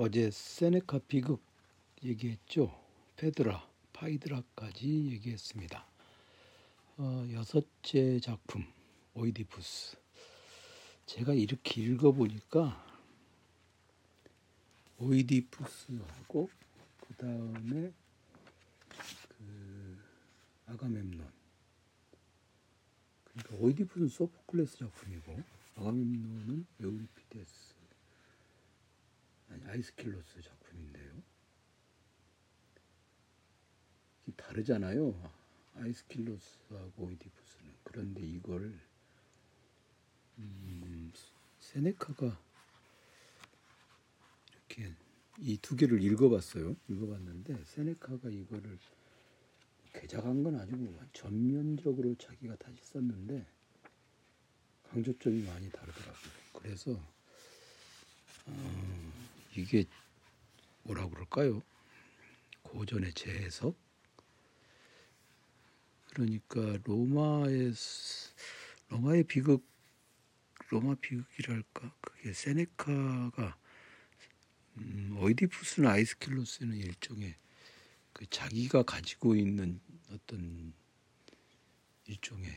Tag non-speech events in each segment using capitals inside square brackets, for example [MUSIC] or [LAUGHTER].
어제 세네카 비극 얘기했죠. 페드라, 파이드라까지 얘기했습니다. 어, 여섯째 작품 오이디푸스. 제가 이렇게 읽어보니까 오이디푸스하고 그 다음에 그 아가멤논. 그러니까 오이디푸스는 소포클레스 작품이고 아가멤논은 에우리피데스 아니 아이스킬로스 작품인데요. 다르잖아요. 아이스킬로스하고 오이디푸스는 그런데 이걸 음, 세네카가 이렇게 이 두 개를 읽어봤어요. 읽어봤는데 세네카가 이거를 개작한 건 아니고 전면적으로 자기가 다시 썼는데 강조점이 많이 다르더라고요. 그래서 어, 이게 뭐라 그럴까요? 고전의 재해석 그러니까 로마의 로마의 비극 로마 비극이랄까 그게 세네카가 음, 오이디푸스나 아이스킬로스는 일종의 그 자기가 가지고 있는 어떤 일종의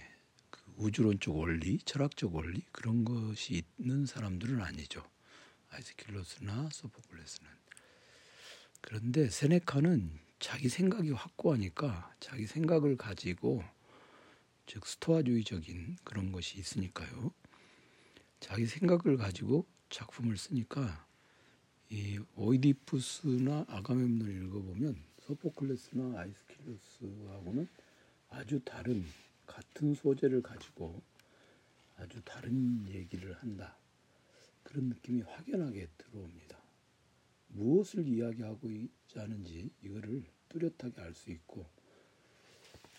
그 우주론적 원리, 철학적 원리 그런 것이 있는 사람들은 아니죠. 아이스킬로스나 소포클레스는 그런데 세네카는 자기 생각이 확고하니까 자기 생각을 가지고 즉 스토아주의적인 그런 것이 있으니까요. 자기 생각을 가지고 작품을 쓰니까 이 오이디푸스나 아가멤논을 읽어보면 소포클레스나 아이스킬로스하고는 아주 다른 같은 소재를 가지고 아주 다른 얘기를 한다. 그런 느낌이 확연하게 들어옵니다. 무엇을 이야기하고 있자는지 이거를 뚜렷하게 알 수 있고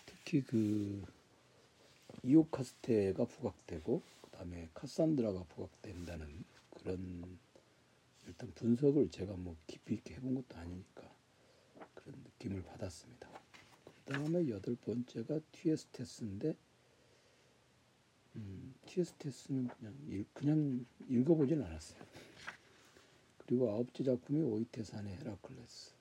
특히 그 이오카스테가 부각되고 그다음에 카산드라가 부각된다는 그런 일단 분석을 제가 뭐 깊이 있게 해본 것도 아니니까 그런 느낌을 받았습니다. 그 다음에 여덟 번째가 티에스테스인데 음, 티에스테스는 그냥 읽, 그냥 읽어보진 않았어요. 그리고 아홉째 작품이 오이테산의 헤라클레스.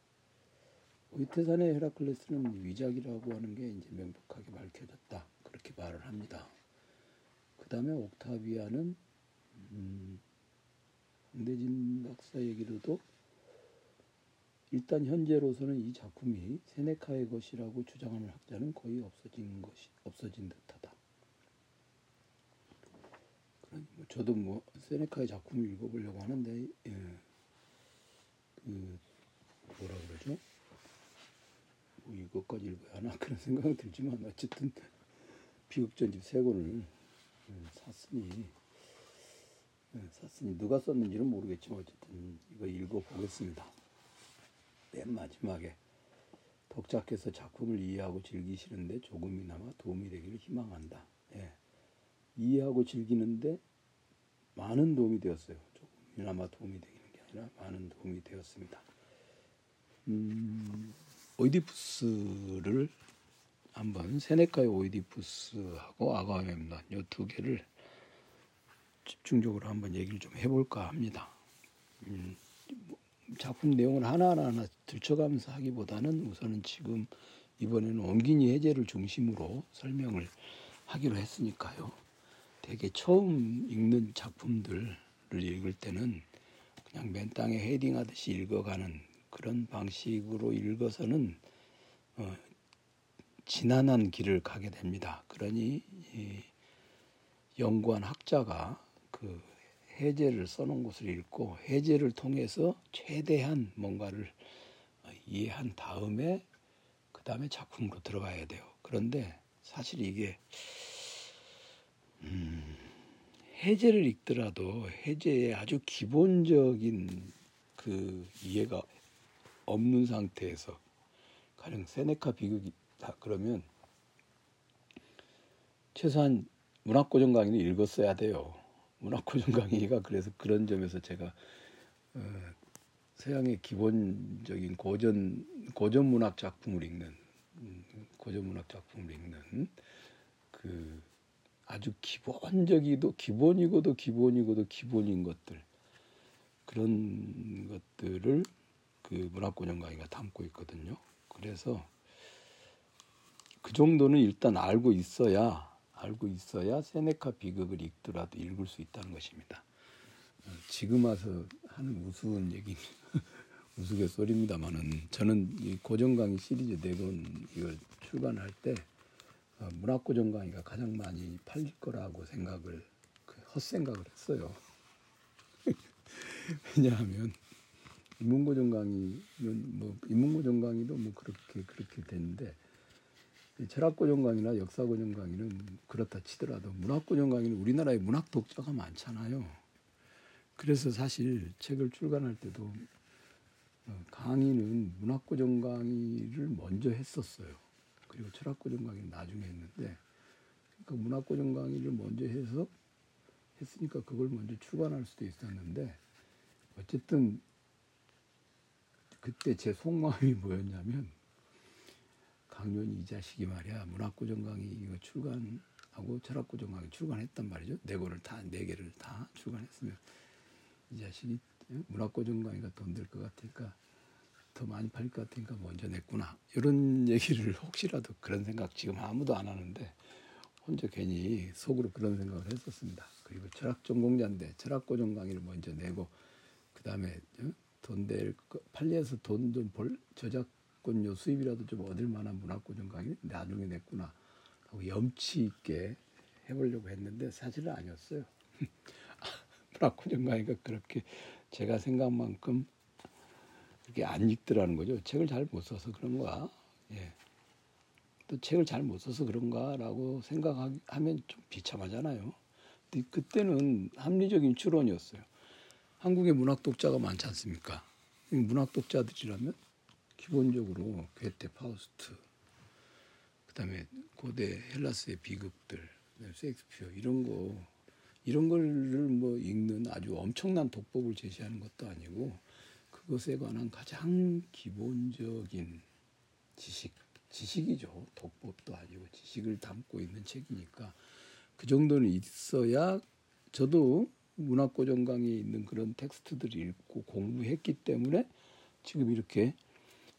오이테산의 헤라클레스는 위작이라고 하는 게 이제 명백하게 밝혀졌다. 그렇게 말을 합니다. 그 다음에 옥타비아는 음, 황대진 박사 얘기로도 일단 현재로서는 이 작품이 세네카의 것이라고 주장하는 학자는 거의 없어진 것이 없어진 듯하다. 뭐 저도 뭐 세네카의 작품을 읽어보려고 하는데 예, 그 뭐라 그러죠? 뭐 이것까지 읽어야 하나 [LAUGHS] 그런 생각은 들지만 어쨌든 비극전집 세 권을 예, 샀으니 예, 샀으니 누가 썼는지는 모르겠지만 어쨌든 이거 읽어보겠습니다. 맨 마지막에 독자께서 작품을 이해하고 즐기시는데 조금이나마 도움이 되기를 희망한다. 예. 이해하고 즐기는데 많은 도움이 되었어요. 조금이나마 도움이 되기 아니라 많은 도움이 되었습니다. 음, 오이디푸스를 한번 세네카의 오이디푸스하고 아가멤논 이두 개를 집중적으로 한번 얘기를 좀 해볼까 합니다. 음, 작품 내용을 하나하나 하나 들춰가면서 하기보다는 우선은 지금 이번에는 옹기니 해제를 중심으로 설명을 하기로 했으니까요. 되게 처음 읽는 작품들을 읽을 때는 그냥 맨 땅에 헤딩하듯이 읽어가는 그런 방식으로 읽어서는 어, 지난한 길을 가게 됩니다. 그러니 연구한 학자가 그 해제를 써놓은 것을 읽고 해제를 통해서 최대한 뭔가를 이해한 다음에 그 다음에 작품으로 들어가야 돼요. 그런데 사실 이게 음, 해제를 읽더라도 해제의 아주 기본적인 그 이해가 없는 상태에서 가령 세네카 비극이다 그러면 최소한 문학고전 강의는 읽었어야 돼요. 문학고전 강의가 그래서 그런 점에서 제가 어, 서양의 기본적인 고전 고전 문학 작품을 읽는 음, 고전 문학 작품을 읽는 그 아주 기본적이도 기본이고도 기본이고도 기본인 것들 그런 것들을 그 문학고정 강의가 담고 있거든요. 그래서 그 정도는 일단 알고 있어야 알고 있어야 세네카 비극을 읽더라도 읽을 수 있다는 것입니다. 지금 와서 하는 우스운 얘기 [LAUGHS] 우스갯소리입니다만은 저는 이 고정 강의 시리즈 네 권 이걸 출간할 때 어, 문학고정 강의가 가장 많이 팔릴 거라고 생각을 그 헛생각을 했어요. [LAUGHS] 왜냐하면 인문고정 강의는 뭐 인문고정 강의도 뭐 그렇게 그렇게 되는데 철학고정 강의나 역사고정 강의는 그렇다 치더라도 문학고정 강의는 우리나라에 문학 독자가 많잖아요. 그래서 사실 책을 출간할 때도 어, 강의는 문학고정 강의를 먼저 했었어요. 그리고 철학고정 강의는 나중에 했는데 그러니까 문학고정 강의를 먼저 해서 했으니까 그걸 먼저 출간할 수도 있었는데 어쨌든 그때 제 속마음이 [LAUGHS] 뭐였냐면 강연이 이 자식이 말이야 문학고정 강의 이거 출간하고 철학고정 강의 출간했단 말이죠. 네 권을 다네 개를 다 출간했으면 이 자식이 문학고정 강의가 돈 될 것 같으니까 더 많이 팔릴 것 같으니까 먼저 냈구나 이런 [LAUGHS] 얘기를 혹시라도 그런 생각 지금 아무도 안 하는데 혼자 괜히 속으로 그런 생각을 했었습니다. 그리고 철학 전공자인데 철학 고정 강의를 먼저 내고 그 다음에 돈될 팔리에서 돈 좀 벌 저작 문학권료 수입이라도 좀 얻을 만한 문학 고정 강의 나중에 냈구나 하고 염치 있게 해보려고 했는데 사실은 아니었어요. [LAUGHS] 문학 고정 강의가 그렇게 제가 생각만큼 그렇게 안 읽더라는 거죠. 책을 잘 못 써서 그런가. 예. 또 책을 잘 못 써서 그런가라고 생각하면 좀 비참하잖아요. 근데 그때는 합리적인 추론이었어요. 한국에 문학 독자가 많지 않습니까? 문학 독자들이라면 기본적으로 괴테, 파우스트, 그다음에 고대 헬라스의 비극들, 셰익스피어 이런 거 이런 거를 뭐 읽는 아주 엄청난 독법을 제시하는 것도 아니고 그것에 관한 가장 기본적인 지식, 지식이죠. 독법도 아니고 지식을 담고 있는 책이니까 그 정도는 있어야 저도 문학고정 강의에 있는 그런 텍스트들을 읽고 공부했기 때문에 지금 이렇게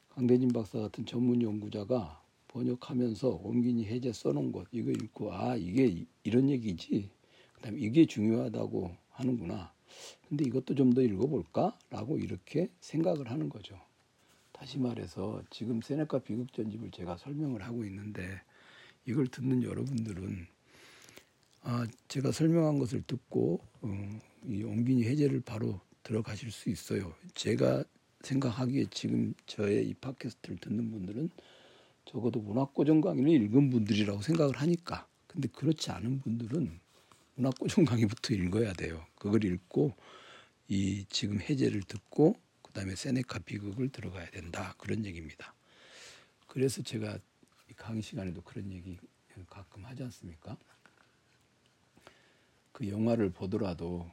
강대진 박사 같은 전문 연구자가 번역하면서 옮기니 해제 써놓은 것 이거 읽고 아 이게 이런 얘기지 그다음에 이게 중요하다고 하는구나 근데 이것도 좀 더 읽어볼까라고 이렇게 생각을 하는 거죠 다시 말해서 지금 세네카 비극 전집을 제가 설명을 하고 있는데 이걸 듣는 여러분들은 아 제가 설명한 것을 듣고 어, 이 옮기니 해제를 바로 들어가실 수 있어요 제가 생각하기에 지금 저의 이 팟캐스트를 듣는 분들은 적어도 문학고정 강의를 읽은 분들이라고 생각을 하니까. 근데 그렇지 않은 분들은 문학고정 강의부터 읽어야 돼요. 그걸 읽고 이 지금 해제를 듣고 그다음에 세네카 비극을 들어가야 된다. 그런 얘기입니다. 그래서 제가 강의 시간에도 그런 얘기 가끔 하지 않습니까? 그 영화를 보더라도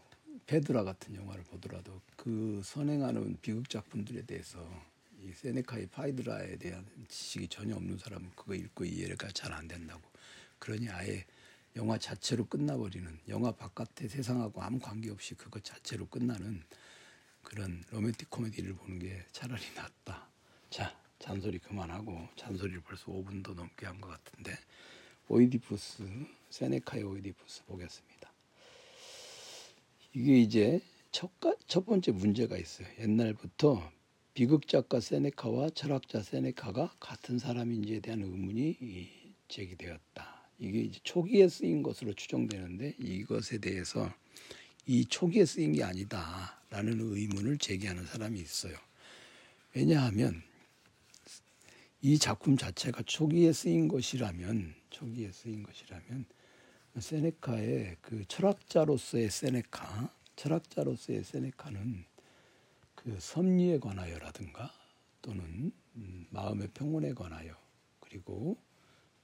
페드라 같은 영화를 보더라도 그 선행하는 비극 작품들에 대해서 이 세네카의 파이드라에 대한 지식이 전혀 없는 사람은 그거 읽고 이해가 잘 안 된다고. 그러니 아예 영화 자체로 끝나버리는 영화 바깥의 세상하고 아무 관계없이 그것 자체로 끝나는 그런 로맨틱 코미디를 보는 게 차라리 낫다. 자, 잔소리 그만하고 잔소리를 벌써 5분도 넘게 한 것 같은데 오이디푸스 세네카의 오이디푸스 보겠습니다. 이게 이제 첫, 첫 번째 문제가 있어요. 옛날부터 비극 작가 세네카와 철학자 세네카가 같은 사람인지에 대한 의문이 제기되었다. 이게 초기에 쓰인 것으로 추정되는데 이것에 대해서 이 초기에 쓰인 게 아니다라는 의문을 제기하는 사람이 있어요. 왜냐하면 이 작품 자체가 초기에 쓰인 것이라면 초기에 쓰인 것이라면 세네카의 그 철학자로서의 세네카, 철학자로서의 세네카는 그 섭리에 관하여라든가 또는 음, 마음의 평온에 관하여 그리고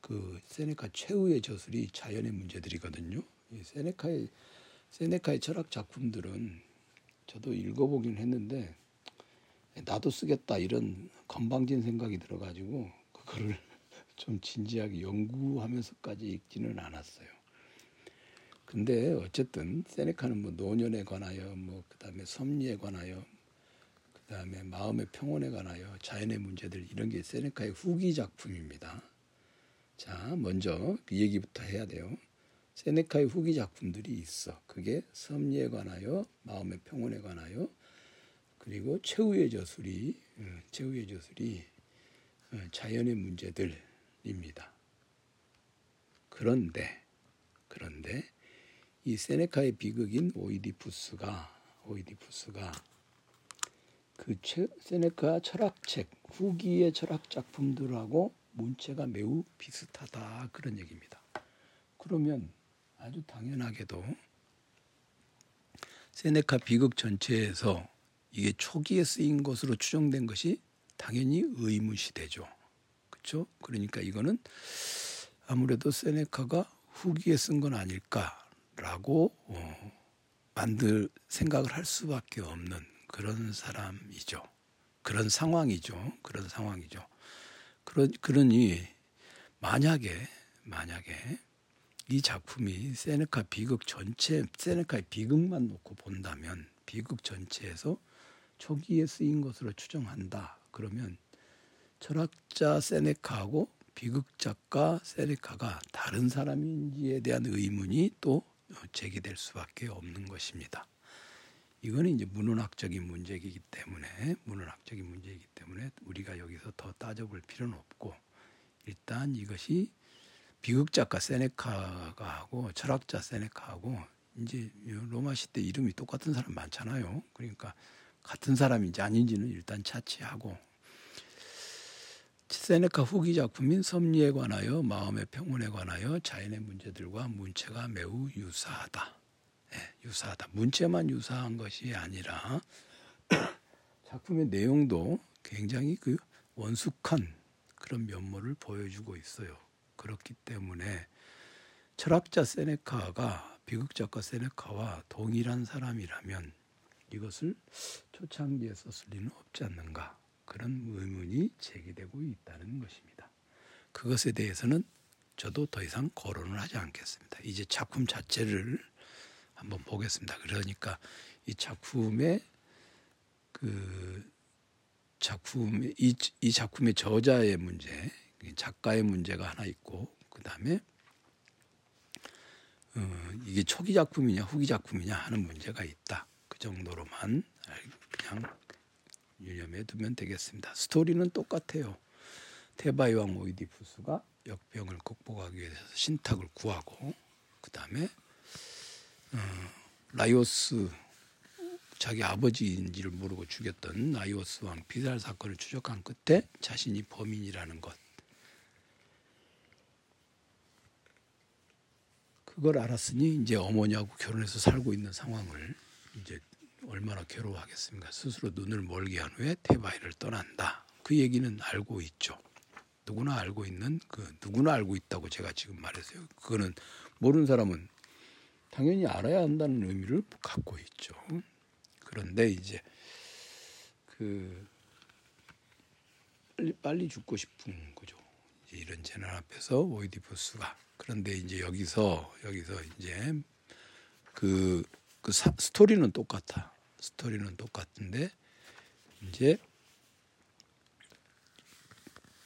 그 세네카 최후의 저술이 자연의 문제들이거든요. 이 세네카의 세네카의 철학 작품들은 저도 읽어보긴 했는데 나도 쓰겠다 이런 건방진 생각이 들어가지고 그거를 [LAUGHS] 좀 진지하게 연구하면서까지 읽지는 않았어요. 근데 어쨌든 세네카는 뭐 노년에 관하여 뭐 그다음에 섭리에 관하여 그다음에 마음의 평온에 관하여 자연의 문제들 이런 게 세네카의 후기 작품입니다. 자, 먼저 그 얘기부터 해야 돼요. 세네카의 후기 작품들이 있어. 그게 섭리에 관하여 마음의 평온에 관하여 그리고 최후의 저술이 어, 최후의 저술이 어, 자연의 문제들입니다. 그런데 그런데 이 세네카의 비극인 오이디푸스가 오이디푸스가 그 세네카 철학책 후기의 철학 작품들하고 문체가 매우 비슷하다 그런 얘기입니다. 그러면 아주 당연하게도 세네카 비극 전체에서 이게 초기에 쓰인 것으로 추정된 것이 당연히 의무시되죠. 그렇죠? 그러니까 이거는 아무래도 세네카가 후기에 쓴 건 아닐까라고 어, 만들 생각을 할 수밖에 없는 그런 사람이죠. 그런 상황이죠. 그런 상황이죠. 그러, 그러니 만약에 만약에 이 작품이 세네카 비극 전체 세네카의 비극만 놓고 본다면 비극 전체에서 초기에 쓰인 것으로 추정한다. 그러면 철학자 세네카하고 비극 작가 세네카가 다른 사람인지에 대한 의문이 또 제기될 수밖에 없는 것입니다. 이거는 이제 문헌학적인 문제이기 때문에 문헌학적인 문제이기 때문에 우리가 여기서 더 따져볼 필요는 없고 일단 이것이 비극 작가 세네카가 하고 철학자 세네카하고 이제 로마 시대 이름이 똑같은 사람 많잖아요. 그러니까 같은 사람인지 아닌지는 일단 차치하고 세네카 후기 작품인 섭리에 관하여 마음의 평온에 관하여 자연의 문제들과 문체가 매우 유사하다. 네, 유사하다. 문체만 유사한 것이 아니라 [COUGHS] 작품의 내용도 굉장히 그 원숙한 그런 면모를 보여주고 있어요. 그렇기 때문에 철학자 세네카가 비극 작가 세네카와 동일한 사람이라면 이것을 초창기에 썼을 리는 없지 않는가 그런 의문이 제기되고 있다는 것입니다. 그것에 대해서는 저도 더 이상 거론을 하지 않겠습니다. 이제 작품 자체를 한번 보겠습니다. 그러니까 이 작품의 그 작품의 이, 이 작품의 저자의 문제, 작가의 문제가 하나 있고 그 다음에 어, 이게 초기 작품이냐 후기 작품이냐 하는 문제가 있다. 그 정도로만 그냥 유념해 두면 되겠습니다. 스토리는 똑같아요. 테바이 왕 오이디푸스가 역병을 극복하기 위해서 신탁을 구하고 그 다음에 어, 라이오스 자기 아버지인지를 모르고 죽였던 라이오스 왕 피살 사건을 추적한 끝에 자신이 범인이라는 것 그걸 알았으니 이제 어머니하고 결혼해서 살고 있는 상황을 이제 얼마나 괴로워하겠습니까? 스스로 눈을 멀게 한 후에 테바이를 떠난다. 그 얘기는 알고 있죠. 누구나 알고 있는 그 누구나 알고 있다고 제가 지금 말했어요. 그거는 모르는 사람은 당연히 알아야 한다는 의미를 갖고 있죠. 그런데 이제 그 빨리, 빨리 죽고 싶은 거죠. 이런 재난 앞에서 오이디푸스가 그런데 이제 여기서 여기서 이제 그, 그 사, 스토리는 똑같아. 스토리는 똑같은데 이제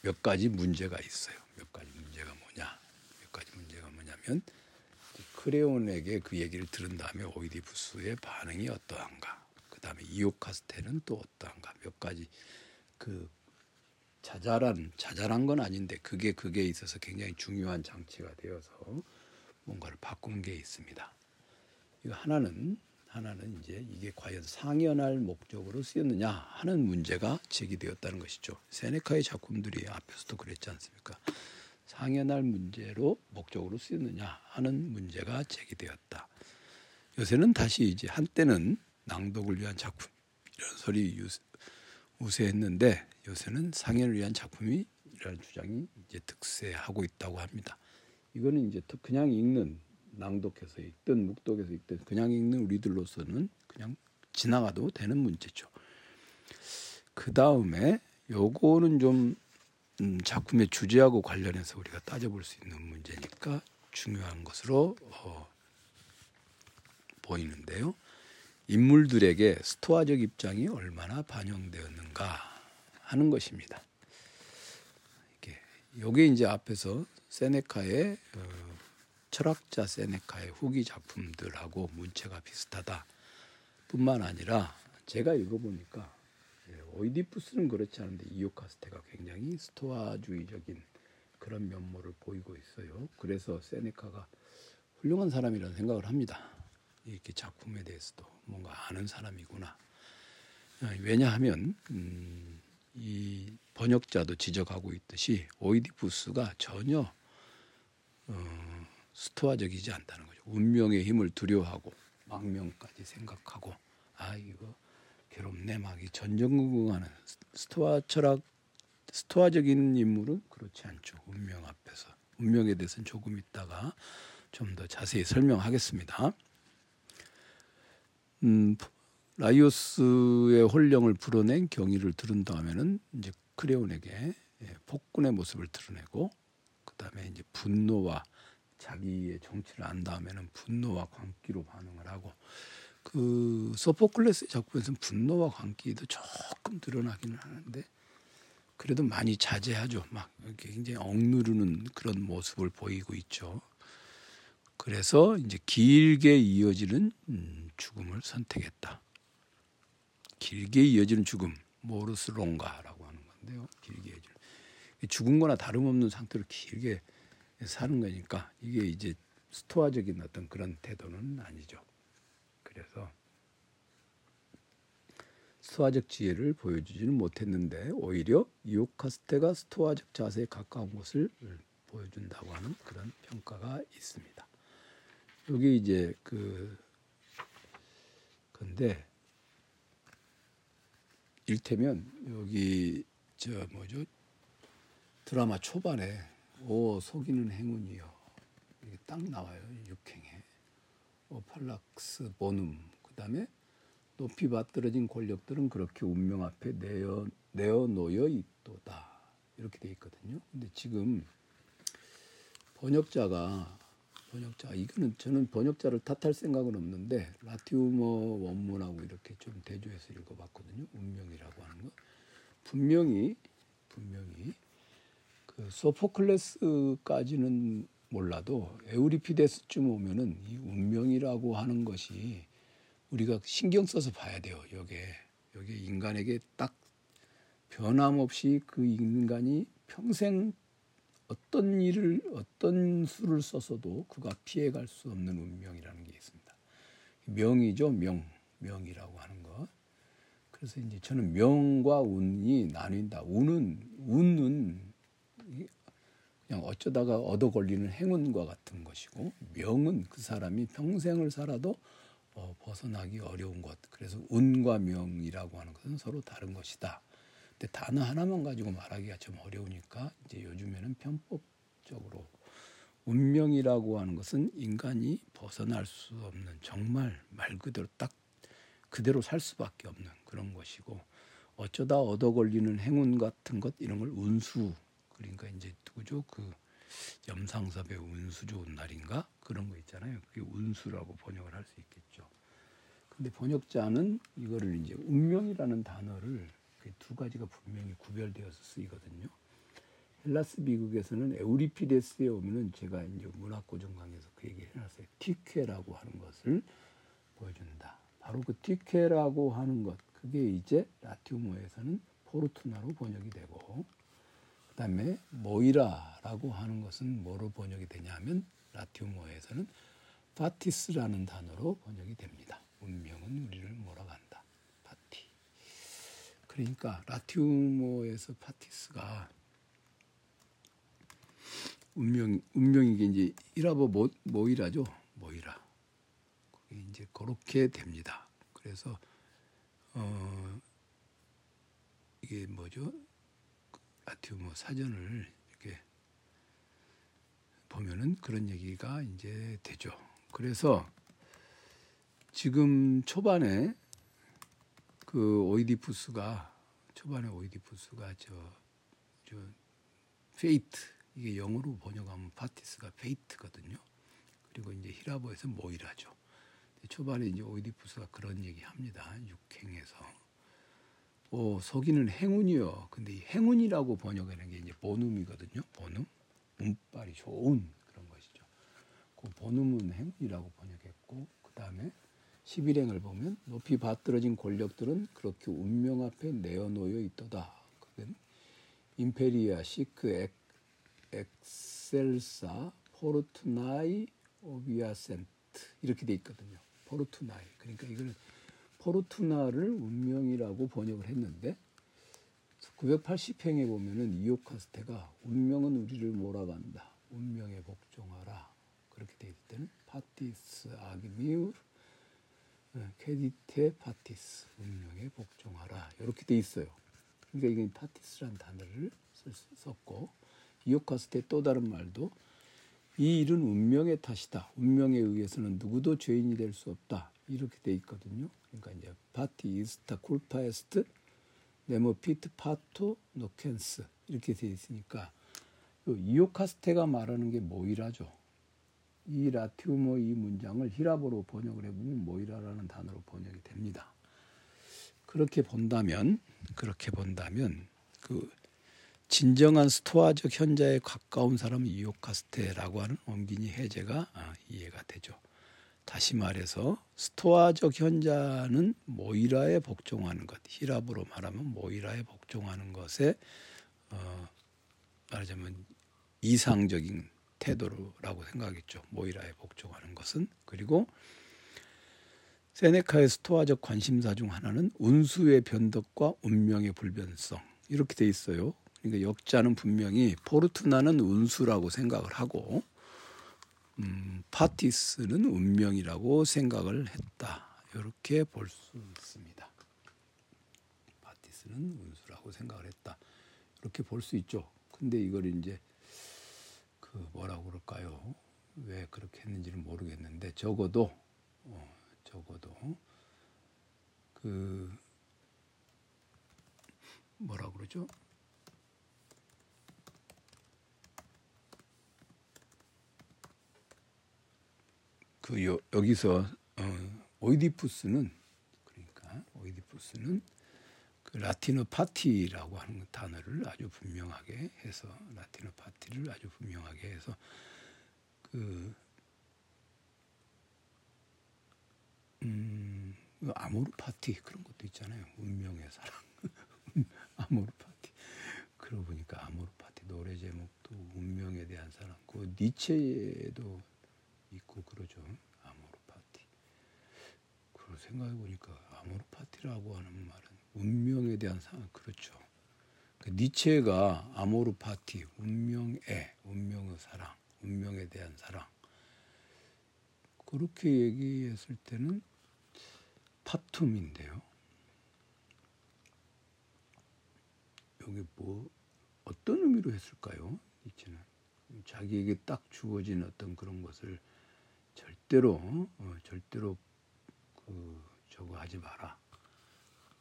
몇 가지 문제가 있어요. 몇 가지 문제가 뭐냐? 몇 가지 문제가 뭐냐면 크레온에게 그 얘기를 들은 다음에 오이디푸스의 반응이 어떠한가? 그 다음에 이오카스테는 또 어떠한가? 몇 가지 그 자잘한 자잘한 건 아닌데 그게 그게 있어서 굉장히 중요한 장치가 되어서 뭔가를 바꾼 게 있습니다. 이거 하나는 하나는 이제 이게 과연 상연할 목적으로 쓰였느냐 하는 문제가 제기되었다는 것이죠. 세네카의 작품들이 앞에서도 그랬지 않습니까? 상연할 문제로 목적으로 쓰였느냐 하는 문제가 제기되었다. 요새는 다시 이제 한때는 낭독을 위한 작품 이런 소리 우세했는데 요새는 상연을 위한 작품이라는 주장이 이제 득세하고 있다고 합니다. 이거는 이제 그냥 읽는 낭독해서 읽든 묵독해서 읽든 그냥 읽는 우리들로서는 그냥 지나가도 되는 문제죠. 그 다음에 요거는 좀 음, 작품의 주제하고 관련해서 우리가 따져볼 수 있는 문제니까 중요한 것으로 어, 보이는데요. 인물들에게 스토아적 입장이 얼마나 반영되었는가 하는 것입니다. 이게 요게 이제 앞에서 세네카의 어, 철학자 세네카의 후기 작품들하고 문체가 비슷하다. 뿐만 아니라 제가 읽어보니까 예, 오이디푸스는 그렇지 않은데 이오카스테가 굉장히 스토아주의적인 그런 면모를 보이고 있어요. 그래서 세네카가 훌륭한 사람이라는 생각을 합니다. 이렇게 작품에 대해서도 뭔가 아는 사람이구나. 아, 왜냐하면 음, 이 번역자도 지적하고 있듯이 오이디푸스가 전혀 어, 스토아적이지 않다는 거죠. 운명의 힘을 두려워하고 망명까지 생각하고 아 이거 괴롭네 막이 전전긍긍하는 스토아 철학 스토아적인 인물은 그렇지 않죠. 운명 앞에서 운명에 대해서는 조금 있다가 좀 더 자세히 설명하겠습니다. 음, 라이오스의 홀령을 불어낸 경위를 들은 다음에는 이제 크레온에게 예, 폭군의 모습을 드러내고 그 다음에 이제 분노와 자기의 정치를 안 다음에는 분노와 광기로 반응을 하고 그 소포클레스 작품에서는 분노와 광기도 조금 드러나기는 하는데 그래도 많이 자제하죠. 막 굉장히 억누르는 그런 모습을 보이고 있죠. 그래서 이제 길게 이어지는 음, 죽음을 선택했다. 길게 이어지는 죽음, 모르스롱가라고 하는 건데요. 길게 이어지는 죽은 거나 다름없는 상태로 길게 사는 거니까 이게 이제 스토아적인 어떤 그런 태도는 아니죠. 그래서 스토아적 지혜를 보여주지는 못했는데 오히려 이오카스테가 스토아적 자세에 가까운 것을 보여준다고 하는 그런 평가가 있습니다. 여기 이제 그 근데 일테면 여기 저 뭐죠 드라마 초반에 오 속이는 행운이요 이게 딱 나와요 육행에 오팔락스 보눔 그다음에 높이 받들어진 권력들은 그렇게 운명 앞에 내어 내어 놓여 있도다 이렇게 돼 있거든요. 근데 지금 번역자가 번역자 이거는 저는 번역자를 탓할 생각은 없는데 라티우머 원문하고 이렇게 좀 대조해서 읽어봤거든요. 운명이라고 하는 거 분명히 분명히 그 소포클레스까지는 몰라도 에우리피데스쯤 오면은 이 운명이라고 하는 것이 우리가 신경 써서 봐야 돼요. 여기에 여기 인간에게 딱 변함없이 그 인간이 평생 어떤 일을 어떤 수를 써서도 그가 피해갈 수 없는 운명이라는 게 있습니다. 명이죠, 명, 명이라고 하는 것. 그래서 이제 저는 명과 운이 나뉜다. 운은 운은 그냥 어쩌다가 얻어 걸리는 행운과 같은 것이고 명은 그 사람이 평생을 살아도 어, 벗어나기 어려운 것. 그래서 운과 명이라고 하는 것은 서로 다른 것이다. 근데 단어 하나만 가지고 말하기가 좀 어려우니까 이제 요즘에는 편법적으로 운명이라고 하는 것은 인간이 벗어날 수 없는 정말 말 그대로 딱 그대로 살 수밖에 없는 그런 것이고 어쩌다 얻어 걸리는 행운 같은 것 이런 걸 운수 그러니까 이제 누구죠 그 염상섭의 운수 좋은 날인가 그런 거 있잖아요 그게 운수라고 번역을 할 수 있겠죠 근데 번역자는 이거를 이제 운명이라는 단어를 두 가지가 분명히 구별되어서 쓰이거든요. 헬라스 비극에서는 에우리피데스에 오면은 제가 이제 문학고전 강의에서 그 얘기 해놨어요. τύχη라고 하는 것을 보여준다. 바로 그 τύχη라고 하는 것, 그게 이제 라티움어에서는 fortuna로 번역이 되고, 그 다음에 μοῖρα라고 하는 것은 뭐로 번역이 되냐면 라티움어에서는 fatis라는 단어로 번역이 됩니다. 운명은 우리를 몰아간다. 그러니까 라티움어에서 fatis가 운명 운명 이게 이제 희랍어 모, μοῖρα죠 μοῖρα 그게 이제 그렇게 됩니다. 그래서 어 이게 뭐죠 라티움어 사전을 이렇게 보면은 그런 얘기가 이제 되죠. 그래서 지금 초반에 그 오이디푸스가 초반에 오이디푸스가 저, 저 fate 이게 영어로 번역하면 fatis가 fate거든요. 그리고 이제 희랍어에서 μοῖρα죠. 초반에 이제 오이디푸스가 그런 얘기합니다. 육행에서 오 속이는 행운이여. 근데 이 행운이라고 번역하는 게 이제 bonum이거든요. bonum 운빨이 좋은 그런 것이죠. 그 bonum은 행운이라고 번역했고 그 다음에 11행을 보면 높이 받들어진 권력들은 그렇게 운명 앞에 내어놓여 있도다. 그건 imperia, sic, ex, excelsa, Fortunae, obiacent 이렇게 돼 있거든요. Fortunae. 그러니까 이걸 fortuna를 운명이라고 번역을 했는데 980행에 보면은 이오카스테가 운명은 우리를 몰아간다. 운명에 복종하라. 그렇게 돼 있을 때는 fatis agimur cedite fatis 운명에 복종하라 이렇게 돼 있어요. 그러니까 이게 fatis란 단어를 썼고 이오카스테 또 다른 말도 이 일은 운명의 탓이다. 운명에 의해서는 누구도 죄인이 될 수 없다. 이렇게 돼 있거든요. 그러니까 이제 fati ista culpa est nemo fit fato nocens 이렇게 돼 있으니까 이오카스테가 말하는 게 μοῖρα죠. 이 라티움어 이 문장을 희랍어로 번역을 해보면 μοῖρα라는 단어로 번역이 됩니다. 그렇게 본다면 그렇게 본다면 그 진정한 스토아적 현자에 가까운 사람은 이오카스테라고 하는 옴기니 해제가 아, 이해가 되죠. 다시 말해서 스토아적 현자는 모이라에 복종하는 것, 히라브로 말하면 모이라에 복종하는 것에 어, 말하자면 이상적인 태도라고 생각했죠. 모이라에 복종하는 것은 그리고 세네카의 스토아적 관심사 중 하나는 운수의 변덕과 운명의 불변성 이렇게 돼 있어요. 그러니까 역자는 분명히 포르투나는 운수라고 생각을 하고 음, 파티스는 운명이라고 생각을 했다. 이렇게 볼 수 있습니다. 파티스는 운수라고 생각을 했다. 이렇게 볼 수 있죠. 근데 이걸 이제 그 뭐라고 그럴까요? 왜 그렇게 했는지는 모르겠는데 적어도 어, 적어도 그 뭐라 그러죠? 그 여, 여기서 어, 오이디푸스는 그러니까 오이디푸스는 그 라틴어 파티라고 하는 단어를 아주 분명하게 해서 라틴어 파티를 아주 분명하게 해서 그 음, amor fati 그런 것도 있잖아요. 운명의 사랑. [LAUGHS] amor fati. 그러고 보니까 amor fati 노래 제목도 운명에 대한 사랑. 그 니체에도 있고 그러죠. amor fati. 그걸 생각해 보니까 amor fati라고 하는 말은 운명에 대한 사랑 그렇죠. 그 니체가 amor fati, 운명의 운명의 사랑, 운명에 대한 사랑. 그렇게 얘기했을 때는 파툼인데요. 여기 뭐 어떤 의미로 했을까요? 니체는 자기에게 딱 주어진 어떤 그런 것을 절대로 어, 절대로 그 저거 하지 마라.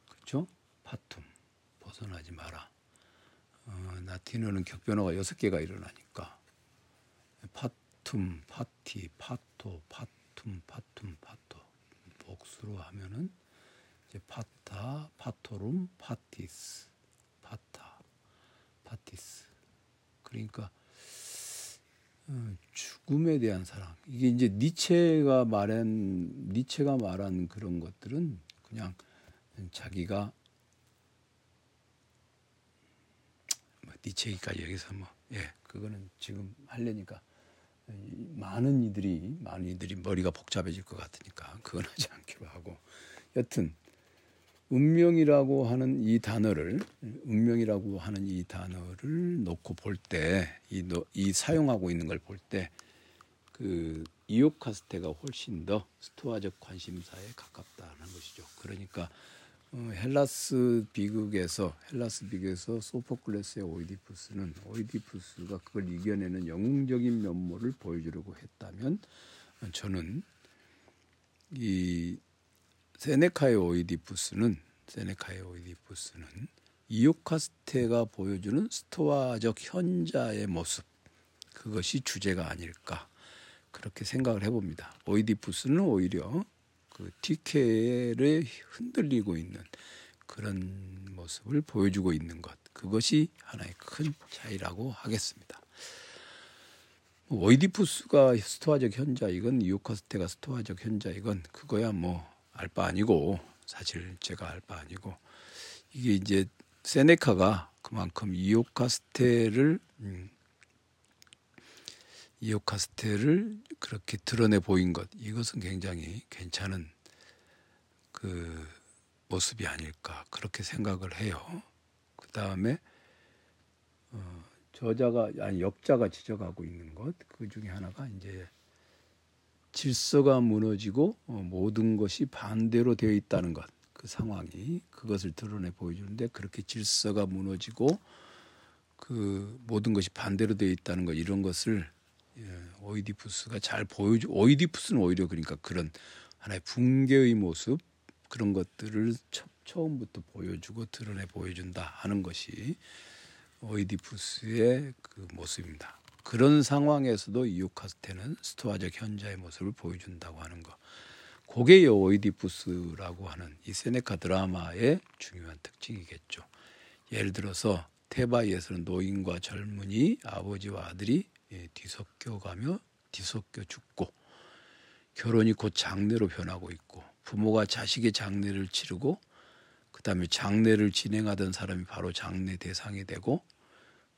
그렇죠? 파툼 벗어나지 마라. 어, 라틴어는 격변화가 여섯 개가 일어나니까 fatum, fati, fato, fatum, fatum, fato 복수로 하면은 이제 fata, fatorum, fatis, fata, fatis. 그러니까 어, 죽음에 대한 사랑. 이게 이제 니체가 말한 니체가 말한 그런 것들은 그냥 자기가 뭐 니체기까지 여기서 뭐 예, 그거는 지금 하려니까 많은 이들이 많은 이들이 머리가 복잡해질 것 같으니까 그건 하지 않기로 하고 여튼 운명이라고 하는 이 단어를 운명이라고 하는 이 단어를 놓고 볼 때이 이 사용하고 있는 걸 볼 때 그 이오카스테가 훨씬 더 스토아적 관심사에 가깝다는 것이죠. 그러니까 어, 헬라스 비극에서 헬라스 비극에서 소포클레스의 오이디푸스는 오이디푸스가 그걸 이겨내는 영웅적인 면모를 보여주려고 했다면 저는 이 세네카의 오이디푸스는 세네카의 오이디푸스는 이오카스테가 보여주는 스토아적 현자의 모습 그것이 주제가 아닐까 그렇게 생각을 해봅니다. 오이디푸스는 오히려 그 TK를 흔들리고 있는 그런 모습을 보여주고 있는 것 그것이 하나의 큰 차이라고 하겠습니다. 오이디푸스가 스토아적 현자이건 이오카스테가 스토아적 현자이건 그거야 뭐 알 바 아니고 사실 제가 알 바 아니고 이게 이제 세네카가 그만큼 이오카스테를 음, 이오카스테를 그렇게 드러내 보인 것 이것은 굉장히 괜찮은 그 모습이 아닐까 그렇게 생각을 해요. 그 다음에 어, 저자가 아니 역자가 지적하고 있는 것 그 중에 하나가 이제 질서가 무너지고 어, 모든 것이 반대로 되어 있다는 것 그 상황이 그것을 드러내 보여주는데 그렇게 질서가 무너지고 그 모든 것이 반대로 되어 있다는 것 이런 것을 예, 오이디푸스가 잘 보여주 오이디푸스는 오히려 그러니까 그런 하나의 붕괴의 모습 그런 것들을 처음부터 보여주고 드러내 보여준다 하는 것이 오이디푸스의 그 모습입니다. 그런 상황에서도 이오카스테는 스토아적 현자의 모습을 보여준다고 하는 것. 그게 오이디푸스라고 하는 이 세네카 드라마의 중요한 특징이겠죠. 예를 들어서 테바이에서는 노인과 젊은이, 아버지와 아들이 예, 뒤섞여 가며 뒤섞여 죽고 결혼이 곧 장례로 변하고 있고 부모가 자식의 장례를 치르고 그다음에 장례를 진행하던 사람이 바로 장례 대상이 되고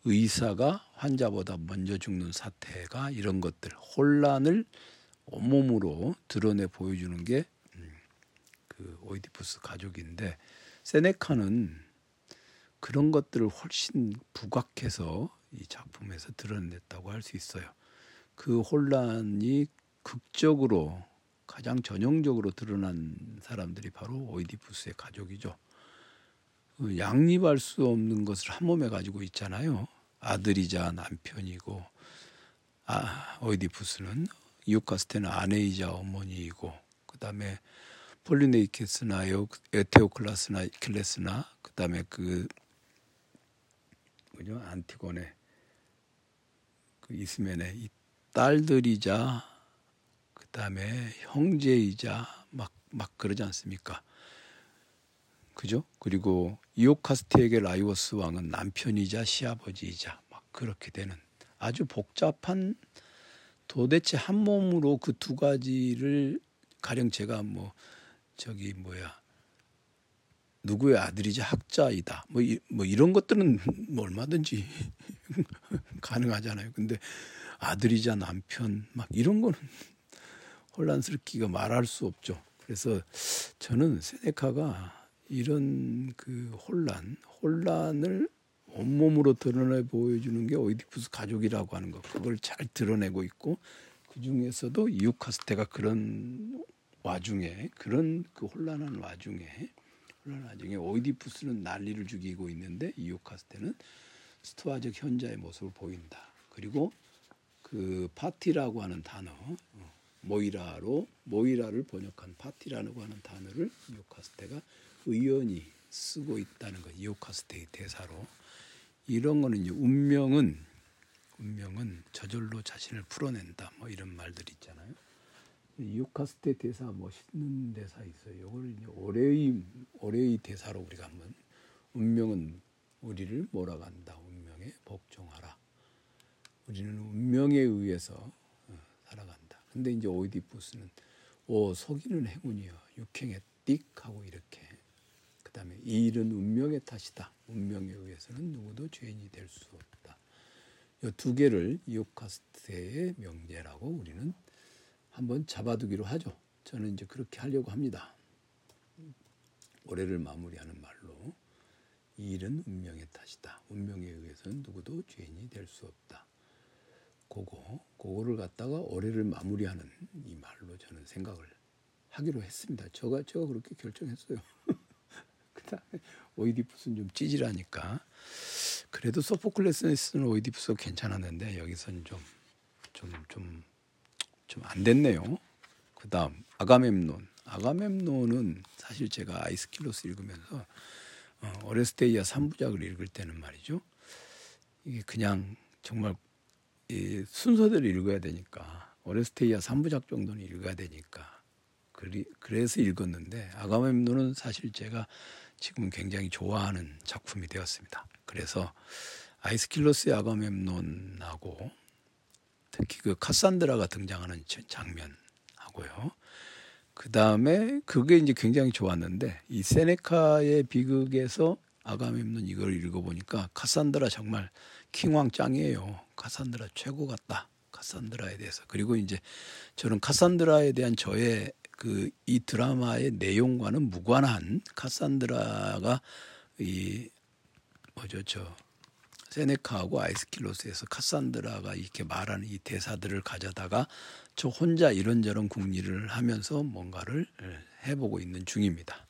의사가 환자보다 먼저 죽는 사태가 이런 것들 혼란을 온몸으로 드러내 보여주는 게그 음, 오이디푸스 가족인데 세네카는 그런 것들을 훨씬 부각해서 이 작품에서 드러냈다고 할 수 있어요. 그 혼란이 극적으로 가장 전형적으로 드러난 사람들이 바로 오이디푸스의 가족이죠. 그 양립할 수 없는 것을 한 몸에 가지고 있잖아요. 아들이자 남편이고 아, 오이디푸스는 이오카스테는 아내이자 어머니이고 그다음에 폴리네이케스나 에테오클라스나 킬레스나 그다음에 그 뭐죠 안티곤의 그 이스멘의 이 딸들이자 그다음에 형제이자 막 막 그러지 않습니까? 그죠? 그리고 이오카스테에게 라이오스 왕은 남편이자 시아버지이자 막 그렇게 되는 아주 복잡한 도대체 한 몸으로 그 두 가지를 가령 제가 뭐 저기 뭐야 누구의 아들이자 학자이다. 뭐, 이, 뭐 이런 것들은 [LAUGHS] 뭐 얼마든지 [LAUGHS] 가능하잖아요. 근데 아들이자 남편 막 이런 거는 혼란스럽기가 말할 수 없죠. 그래서 저는 세네카가 이런 그 혼란, 혼란을 온몸으로 드러내 보여주는 게 오이디푸스 가족이라고 하는 것, 그걸 잘 드러내고 있고 그 중에서도 이우카스테가 그런 와중에 그런 그 혼란한 와중에 그런 와중에 오이디푸스는 난리를 죽이고 있는데 이오카스테는 스토아적 현자의 모습을 보인다. 그리고 그 파티라고 하는 단어 어, 모이라로 모이라를 번역한 파티라고 하는 단어를 이오카스테가 의연히 쓰고 있다는 것. 이오카스테의 대사로 이런 거는 이제 운명은 운명은 저절로 자신을 풀어낸다. 뭐 이런 말들 있잖아요. 유카스테 대사 멋있는 대사 있어요. 이걸 이제 올해의 올해의 대사로 우리가 한번 운명은 우리를 몰아간다. 운명에 복종하라. 우리는 운명에 의해서 어, 살아간다. 근데 이제 오이디푸스는 오 속이는 행운이여 육행에 띡 하고 이렇게 그 다음에 이 일은 운명의 탓이다. 운명에 의해서는 누구도 죄인이 될 수 없다. 이 두 개를 이오카스테의 명제라고 우리는 한번 잡아두기로 하죠. 저는 이제 그렇게 하려고 합니다. 올해를 마무리하는 말로 이 일은 운명의 탓이다. 운명에 의해서는 누구도 죄인이 될 수 없다. 그거 그거를 갖다가 올해를 마무리하는 이 말로 저는 생각을 하기로 했습니다. 제가 제가 그렇게 결정했어요. [LAUGHS] 그다음에 오이디푸스는 좀 찌질하니까 그래도 소포클레스는 오이디푸스가 괜찮았는데 여기서는 좀 좀, 좀 좀 안 됐네요. 그 다음 아가멤논. 아가멤논은 사실 제가 아이스킬로스 읽으면서 어, 어레스테이아 3부작을 읽을 때는 말이죠. 이게 그냥 정말 이 순서대로 읽어야 되니까 어레스테이아 3부작 정도는 읽어야 되니까 그래서 읽었는데 아가멤논은 사실 제가 지금 굉장히 좋아하는 작품이 되었습니다. 그래서 아이스킬로스의 아가멤논하고 특히 그 카산드라가 등장하는 장면하고요. 그 다음에 그게 이제 굉장히 좋았는데 이 세네카의 비극에서 아가멤논 이걸 읽어보니까 카산드라 정말 킹왕 짱이에요. 카산드라 최고 같다. 카산드라에 대해서 그리고 이제 저는 카산드라에 대한 저의 그 이 드라마의 내용과는 무관한 카산드라가 이 뭐죠 저 세네카하고 아이스킬로스에서 카산드라가 이렇게 말하는 이 대사들을 가져다가 저 혼자 이런저런 궁리를 하면서 뭔가를 해보고 있는 중입니다.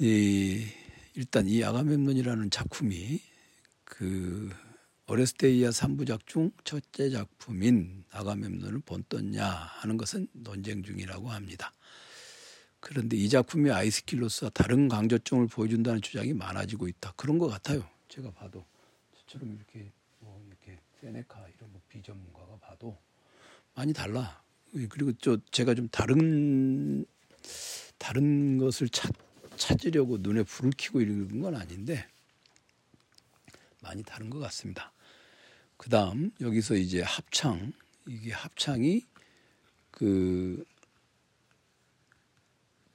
이 일단 이 아가멤논이라는 작품이 그 오레스테이아 3부작 중 첫째 작품인 아가멤논을 본떴냐 하는 것은 논쟁 중이라고 합니다. 그런데 이 작품이 아이스킬로스와 다른 강조점을 보여준다는 주장이 많아지고 있다. 그런 것 같아요. 제가 봐도 저처럼 이렇게 뭐 이렇게 세네카 이런 뭐 비전문가가 봐도 많이 달라. 그리고 저 제가 좀 다른 다른 것을 찾, 찾으려고 눈에 불을 켜고 읽은 건 아닌데 많이 다른 것 같습니다. 그 다음 여기서 이제 합창 이게 합창이 그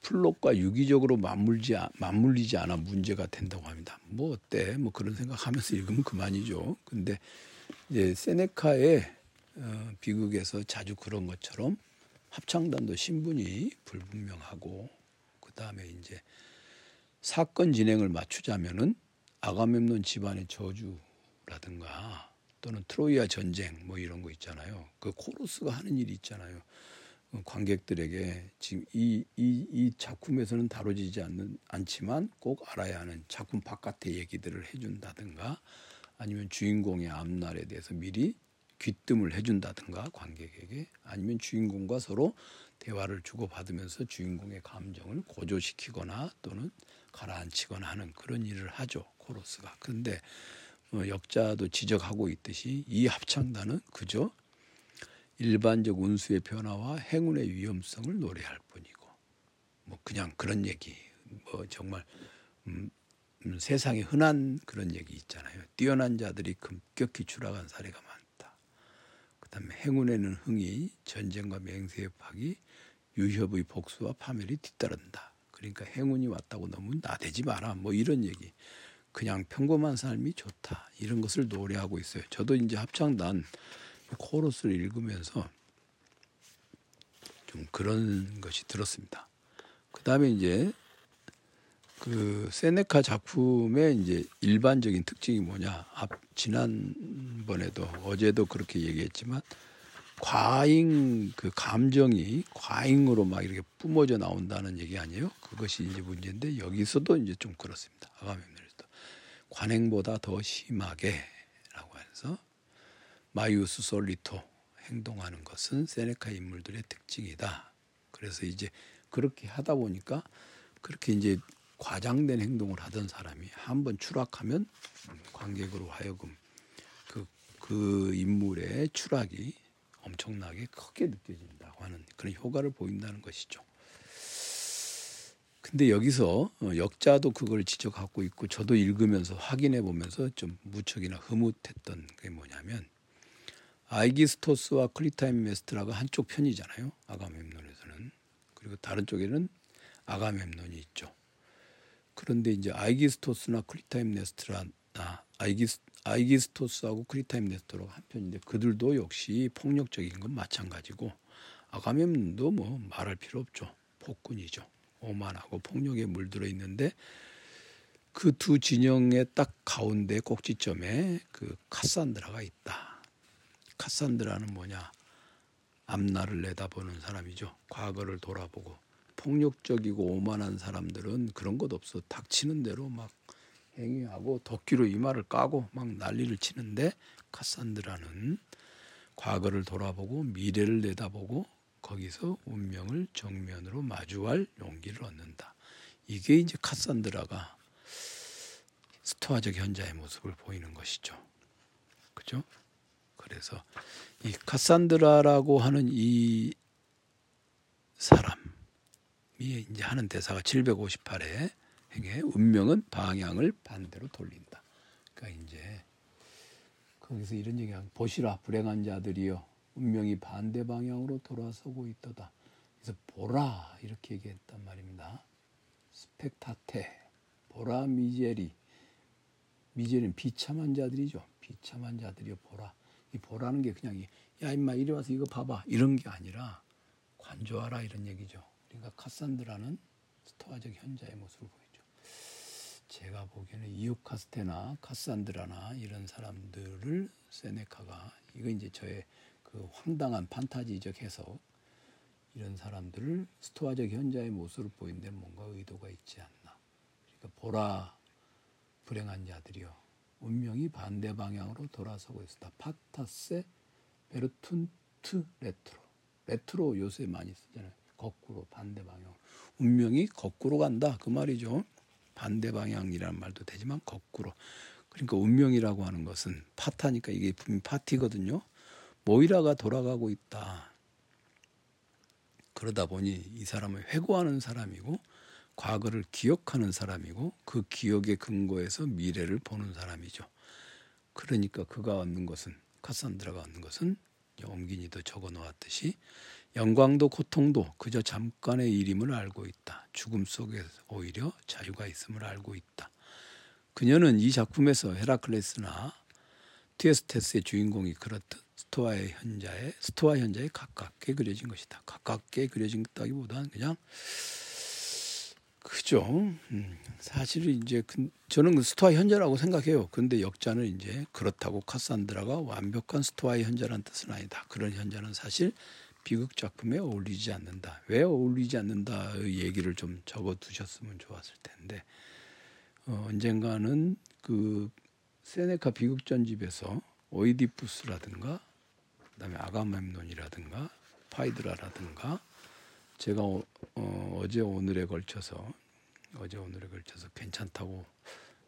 플롯과 유기적으로 맞물지 맞물리지 않아 문제가 된다고 합니다. 뭐 어때? 뭐 그런 생각하면서 [LAUGHS] 읽으면 그만이죠. 근데 이제 세네카의 어, 비극에서 자주 그런 것처럼 합창단도 신분이 불분명하고 그 다음에 이제 사건 진행을 맞추자면은 아가멤논 집안의 저주라든가 또는 트로이아 전쟁 뭐 이런 거 있잖아요. 그 코러스가 하는 일이 있잖아요. 어, 관객들에게 지금 이, 이, 이 작품에서는 다뤄지지 않는, 않지만 꼭 알아야 하는 작품 바깥의 얘기들을 해준다든가 아니면 주인공의 앞날에 대해서 미리 귀뜸을 해준다든가 관객에게 아니면 주인공과 서로 대화를 주고받으면서 주인공의 감정을 고조시키거나 또는 가라앉히거나 하는 그런 일을 하죠 코러스가. 어, 역자도 지적하고 있듯이 이 합창단은 그저 일반적 운수의 변화와 행운의 위험성을 노래할 뿐이고 뭐 그냥 그런 얘기 뭐 정말 음, 음, 세상에 흔한 그런 얘기 있잖아요. 뛰어난 자들이 급격히 추락한 사례가 많다. 그다음에 행운에는 흥이 전쟁과 맹세의 파기 유협의 복수와 파멸이 뒤따른다. 그러니까 행운이 왔다고 너무 나대지 마라. 뭐 이런 얘기. 그냥 평범한 삶이 좋다 이런 것을 노래하고 있어요. 저도 이제 합창단 코러스를 읽으면서 좀 그런 것이 들었습니다. 그 다음에 이제 그 세네카 작품의 이제 일반적인 특징이 뭐냐? 앞 지난번에도 어제도 그렇게 얘기했지만 과잉 그 감정이 과잉으로 막 이렇게 뿜어져 나온다는 얘기 아니에요? 그것이 이제 문제인데 여기서도 이제 좀 그렇습니다. 아가멤 관행보다 더 심하게라고 해서 마이우스 솔리토 행동하는 것은 세네카 인물들의 특징이다. 그래서 이제 그렇게 하다 보니까 그렇게 이제 과장된 행동을 하던 사람이 한번 추락하면 관객으로 하여금 그, 그 인물의 추락이 엄청나게 크게 느껴진다고 하는 그런 효과를 보인다는 것이죠. 근데 여기서 어, 역자도 그걸 지적하고 있고 저도 읽으면서 확인해 보면서 좀 무척이나 흐뭇했던 게 뭐냐면 아이기스토스와 클리타임네스트라가 한쪽 편이잖아요. 아가멤논에서는. 그리고 다른 쪽에는 아가멤논이 있죠. 그런데 이제 아이기스토스나 클리타임네스트라 아, 아이기스 아이기스토스하고 클리타임네스트라 한 편인데 그들도 역시 폭력적인 건 마찬가지고 아가멤논도 뭐 말할 필요 없죠. 폭군이죠. 오만하고 폭력에 물들어 있는데 그 두 진영의 딱 가운데 꼭지점에 그 카산드라가 있다. 카산드라는 뭐냐? 앞날을 내다보는 사람이죠. 과거를 돌아보고 폭력적이고 오만한 사람들은 그런 것 없어 닥치는 대로 막 행위하고 도끼로 이마를 까고 막 난리를 치는데 카산드라는 과거를 돌아보고 미래를 내다보고 거기서 운명을 정면으로 마주할 용기를 얻는다. 이게 이제 카산드라가 스토아적 현자의 모습을 보이는 것이죠. 그죠? 그래서 이 카산드라라고 하는 이 사람이 이제 하는 대사가 758회 행해 운명은 방향을 반대로 돌린다. 그러니까 이제 거기서 이런 얘기가 보시라 불행한 자들이여 운명이 반대 방향으로 돌아서고 있도다. 그래서 보라 이렇게 얘기했단 말입니다. 스펙타테 보라 미제리 미제리는 비참한 자들이죠. 비참한 자들이여 보라. 이 보라는 게 그냥 야 임마 이리 와서 이거 봐봐 이런 게 아니라 관조하라 이런 얘기죠. 그러니까 카산드라는 스토아적 현자의 모습을 보이죠. 제가 보기에는 이오카스테나 카산드라나 이런 사람들을 세네카가 이거 이제 저의 그 황당한 판타지적 해석 이런 사람들을 스토아적 현자의 모습을 보이는데 뭔가 의도가 있지 않나. 그러니까 보라 불행한 자들이여. 운명이 반대 방향으로 돌아서고 있다. fata se vertunt retro. 레트로 요새 많이 쓰잖아요. 거꾸로 반대 방향. 운명이 거꾸로 간다 그 말이죠. 반대 방향이라는 말도 되지만 거꾸로. 그러니까 운명이라고 하는 것은 fata니까 이게 운명 fati거든요. 모이라가 돌아가고 있다. 그러다 보니 이 사람은 회고하는 사람이고 과거를 기억하는 사람이고 그 기억의 근거에서 미래를 보는 사람이죠. 그러니까 그가 얻는 것은 카산드라가 얻는 것은 엄긴이도 적어 놓았듯이 영광도 고통도 그저 잠깐의 일임을 알고 있다. 죽음 속에 오히려 자유가 있음을 알고 있다. 그녀는 이 작품에서 헤라클레스나 티에스테스의 주인공이 그렇듯 스토아의 현자에 스토아 현자에 가깝게 그려진 것이다. 가깝게 그려진다기보다는 그냥 그죠. 음, 사실 이제 그, 저는 그 스토아 현자라고 생각해요. 근데 역자는 이제 그렇다고 카산드라가 완벽한 스토아의 현자라는 뜻은 아니다. 그런 현자는 사실 비극 작품에 어울리지 않는다. 왜 어울리지 않는다 얘기를 좀 적어 두셨으면 좋았을 텐데 어, 언젠가는 그 세네카 비극 전집에서 오이디푸스라든가 그다음에 아가멤논이라든가 파이드라라든가 제가 어, 어, 제 오늘에 걸쳐서 어제 오늘에 걸쳐서 괜찮다고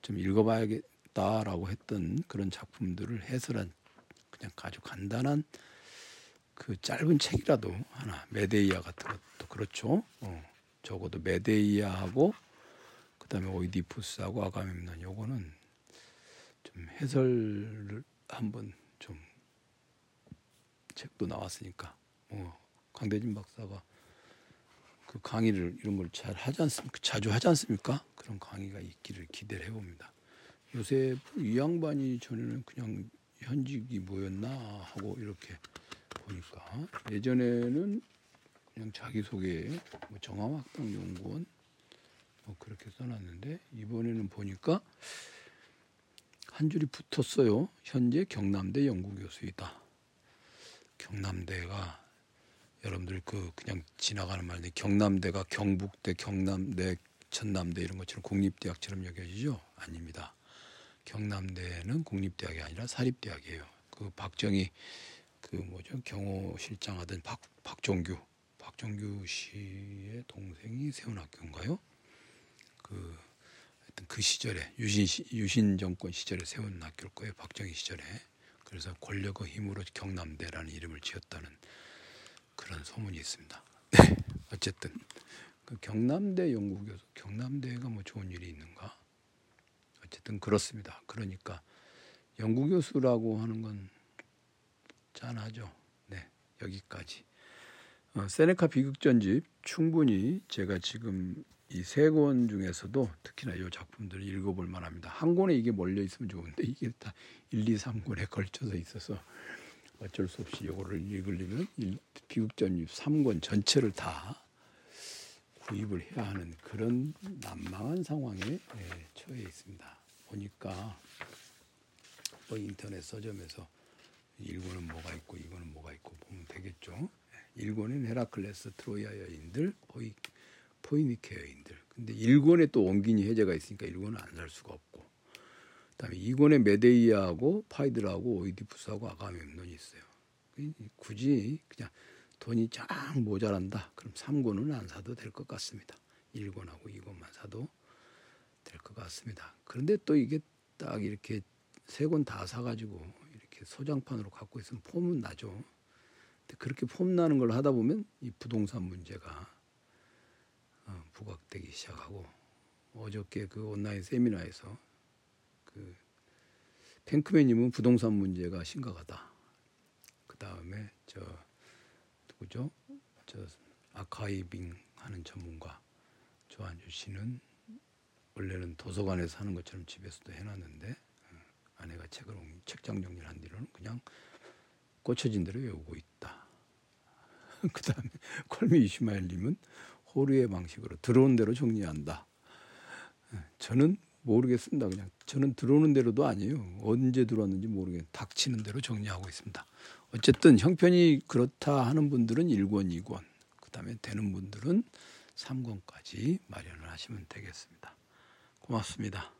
좀 읽어봐야겠다라고 했던 그런 작품들을 해설한 그냥 아주 간단한 그 짧은 책이라도 하나 메데이아 같은 것도 그렇죠. 어, 적어도 메데이아하고 그다음에 오이디푸스하고 아가멤논 요거는 좀 해설을 한번 좀 책도 나왔으니까 어, 강대진 박사가 그 강의를 이런 걸 잘 하지 않습니까? 자주 하지 않습니까? 그런 강의가 있기를 기대를 해봅니다. 요새 이 양반이 전에는 그냥 현직이 뭐였나 하고 이렇게 보니까 예전에는 그냥 자기소개 뭐 정화학당 연구원 뭐 그렇게 써놨는데 이번에는 보니까 한 줄이 붙었어요. 현재 경남대 연구교수이다. 경남대가 여러분들 그 그냥 지나가는 말인데 경남대가 경북대, 경남대, 전남대 이런 것처럼 공립대학처럼 여겨지죠? 아닙니다. 경남대는 공립대학이 아니라 사립대학이에요. 그 박정희 그 뭐죠 경호실장 하던 박 박종규 박종규 씨의 동생이 세운 학교인가요? 그 하여튼 그 시절에 유신 유신 정권 시절에 세운 학교일 거예요. 박정희 시절에 그래서 권력의 힘으로 경남대라는 이름을 지었다는 그런 소문이 있습니다. 네, 어쨌든 그 경남대 연구교수 경남대가 뭐 좋은 일이 있는가? 어쨌든 그렇습니다. 그러니까 연구교수라고 하는 건 짠하죠. 네, 여기까지. 어, 세네카 비극전집 충분히 제가 지금 이 세 권 중에서도 특히나 이 작품들을 읽어볼 만합니다. 한 권에 이게 몰려 있으면 좋은데 이게 다 1, 2, 3권에 걸쳐서 있어서 어쩔 수 없이 이거를 읽으려면 비극전집 3권 전체를 다 구입을 해야 하는 그런 난망한 상황에 예, 처해 있습니다. 보니까 뭐 인터넷 서점에서 1권은 뭐가 있고 2권은 뭐가 있고 보면 되겠죠. 1권은 예, 헤라클레스 트로이아 여인들, 포이, 포이니케 여인들. 근데 1권에 또 옮긴이 해제가 있으니까 1권은 안 살 수가 없고 그다음에 이권에 메데이아하고 파이드라하고 오이디푸스하고 아가멤논이 있어요. 굳이 그냥 돈이 쫙 모자란다. 그럼 3권은 안 사도 될 것 같습니다. 1권하고 2권만 사도 될 것 같습니다. 그런데 또 이게 딱 이렇게 세 권 다 사가지고 이렇게 소장판으로 갖고 있으면 폼은 나죠. 그렇게 폼 나는 걸 하다 보면 이 부동산 문제가 어, 부각되기 시작하고 어저께 그 온라인 세미나에서 그 팽크맨님은 부동산 문제가 심각하다. 그 다음에 저 누구죠? 저 아카이빙 하는 전문가 조한주 씨는 원래는 도서관에서 하는 것처럼 집에서도 해놨는데 어, 아내가 책을 책장 정리를 한 뒤로는 그냥 꽂혀진 대로 외우고 있다. [LAUGHS] 그 다음에 콜미 이슈마일님은 호르의 방식으로 들어온 대로 정리한다. 어, 저는 모르겠습니다. 그냥 저는 들어오는 대로도 아니에요. 언제 들어왔는지 모르겠. 닥치는 대로 정리하고 있습니다. 어쨌든 형편이 그렇다 하는 분들은 1권, 2권, 그 다음에 되는 분들은 3권까지 마련을 하시면 되겠습니다. 고맙습니다.